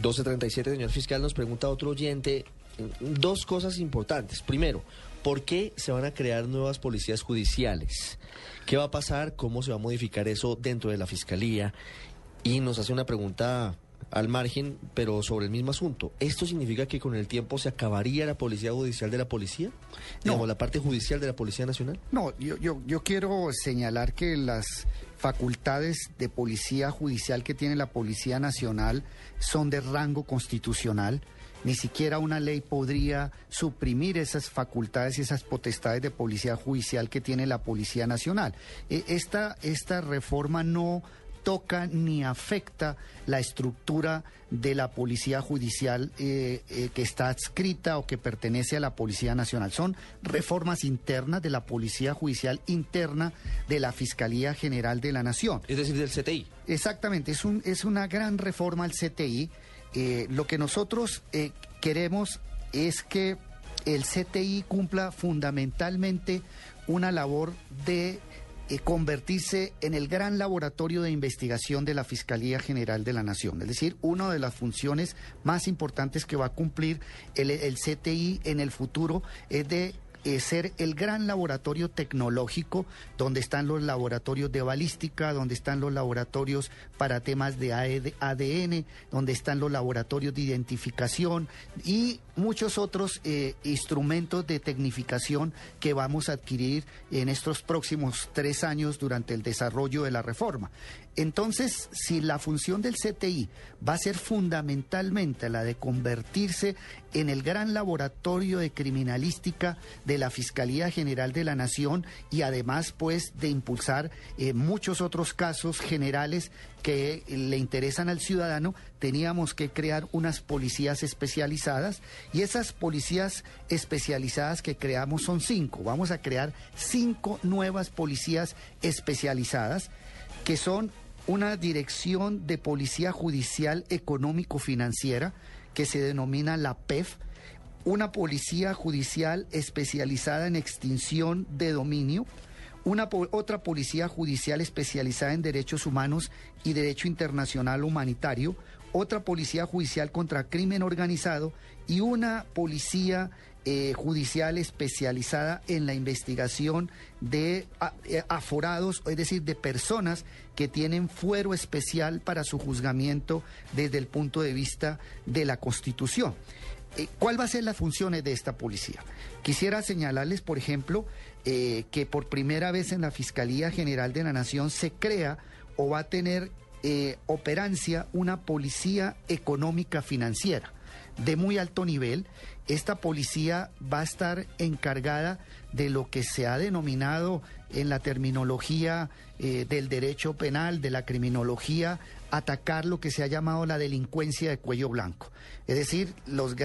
1237, señor fiscal, nos pregunta otro oyente dos cosas importantes. Primero, ¿por qué se van a crear nuevas policías judiciales? ¿Qué va a pasar? ¿Cómo se va a modificar eso dentro de la fiscalía? Y nos hace una pregunta al margen, pero sobre el mismo asunto. ¿Esto significa que con el tiempo se acabaría la policía judicial de la policía? No. la parte judicial de la Policía Nacional? No, yo, yo, yo quiero señalar que las facultades de policía judicial que tiene la Policía Nacional son de rango constitucional. Ni siquiera una ley podría suprimir esas facultades y esas potestades de policía judicial que tiene la Policía Nacional. E, esta, esta reforma no toca ni afecta la estructura de la Policía Judicial eh, eh, que está adscrita o que pertenece a la Policía Nacional. Son reformas internas de la Policía Judicial interna de la Fiscalía General de la Nación. Es decir, del CTI. Exactamente, es, un, es una gran reforma al CTI. Eh, lo que nosotros queremos es que el CTI cumpla fundamentalmente una labor de convertirse en el gran laboratorio de investigación de la Fiscalía General de la Nación. Es decir, una de las funciones más importantes que va a cumplir el, el CTI en el futuro es de ser el gran laboratorio tecnológico donde están los laboratorios de balística, donde están los laboratorios para temas de ADN, e donde están los laboratorios de identificación y muchos otros eh, instrumentos de tecnificación que vamos a adquirir en estos próximos tres años durante el desarrollo de la reforma. Entonces, si la función del CTI va a ser fundamentalmente la de convertirse en el gran laboratorio de criminalística de la Fiscalía General de la Nación y además pues de impulsar eh, muchos otros casos generales que le interesan al ciudadano, teníamos que crear unas policías especializadas y esas policías especializadas que creamos son cinco. Vamos a crear cinco nuevas policías especializadas que son una dirección de policía judicial económico-financiera que se denomina la PEF, una policía judicial especializada en extinción de dominio, una otra policía judicial especializada en derechos humanos y derecho internacional humanitario, otra policía judicial contra crimen organizado y una policía eh, judicial especializada en la investigación de eh, aforados, es decir, de personas que tienen fuero especial para su juzgamiento desde el punto de vista de la Constitución. Eh, ¿Cuál va a ser las funciones de esta policía? Quisiera señalarles, por ejemplo, que por primera vez en la Fiscalía General de la Nación se crea o va a tener operancia una policía económica financiera de muy alto nivel. Esta policía va a estar encargada de lo que se ha denominado en la terminología eh, del derecho penal, de la criminología, atacar lo que se ha llamado la delincuencia de cuello blanco. Es decir, los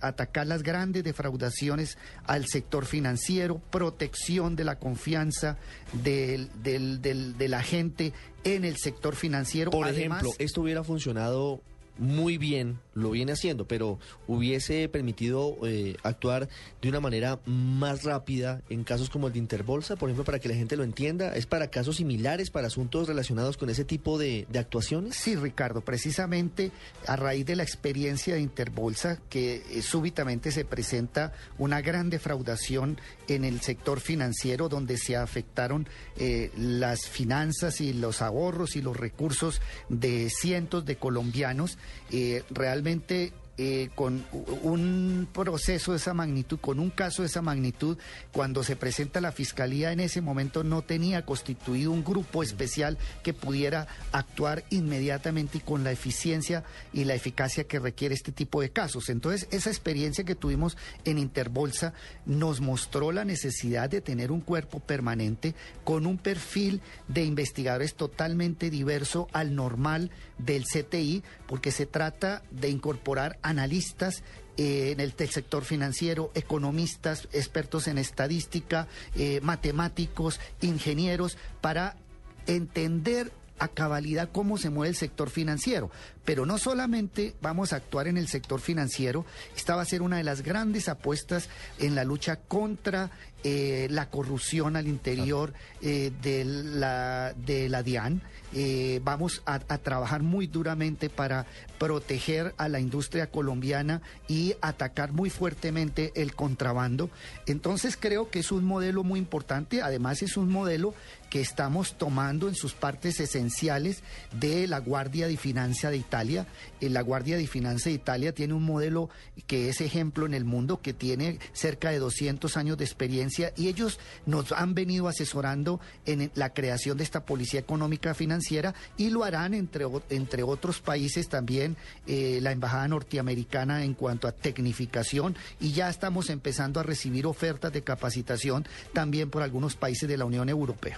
atacar las grandes defraudaciones al sector financiero, protección de la confianza del, de la gente en el sector financiero. Por ejemplo, esto hubiera funcionado muy bien, lo viene haciendo, pero hubiese permitido eh, actuar de una manera más rápida en casos como el de Interbolsa, por ejemplo, para que la gente lo entienda, ¿es para casos similares, para asuntos relacionados con ese tipo de, actuaciones? Sí, Ricardo, precisamente a raíz de la experiencia de Interbolsa, que eh, súbitamente se presenta una gran defraudación en el sector financiero, donde se afectaron eh, las finanzas y los ahorros y los recursos de cientos de colombianos, eh, realmente eh, con un proceso de esa magnitud, con un caso de esa magnitud, cuando se presenta la fiscalía en ese momento no tenía constituido un grupo especial que pudiera actuar inmediatamente y con la eficiencia y la eficacia que requiere este tipo de casos. Entonces, esa experiencia que tuvimos en Interbolsa nos mostró la necesidad de tener un cuerpo permanente con un perfil de investigadores totalmente diverso al normal del CTI, porque se trata de incorporar analistas eh, en el, sector financiero, economistas, expertos en estadística, eh, matemáticos, ingenieros, para entender a cabalidad cómo se mueve el sector financiero. Pero no solamente vamos a actuar en el sector financiero, esta va a ser una de las grandes apuestas en la lucha contra eh, la corrupción al interior eh, de, la, de la DIAN. Eh, vamos a, trabajar muy duramente para proteger a la industria colombiana y atacar muy fuertemente el contrabando. Entonces creo que es un modelo muy importante, además es un modelo que estamos tomando en sus partes esenciales de la Guardia di Finanza de Italia. Eh, la Guardia di Finanza de Italia tiene un modelo que es ejemplo en el mundo, que tiene cerca de 200 años de experiencia y ellos nos han venido asesorando en la creación de esta policía económica financiera y lo harán entre, entre otros países también eh, la Embajada Norteamericana en cuanto a tecnificación y ya estamos empezando a recibir ofertas de capacitación también por algunos países de la Unión Europea.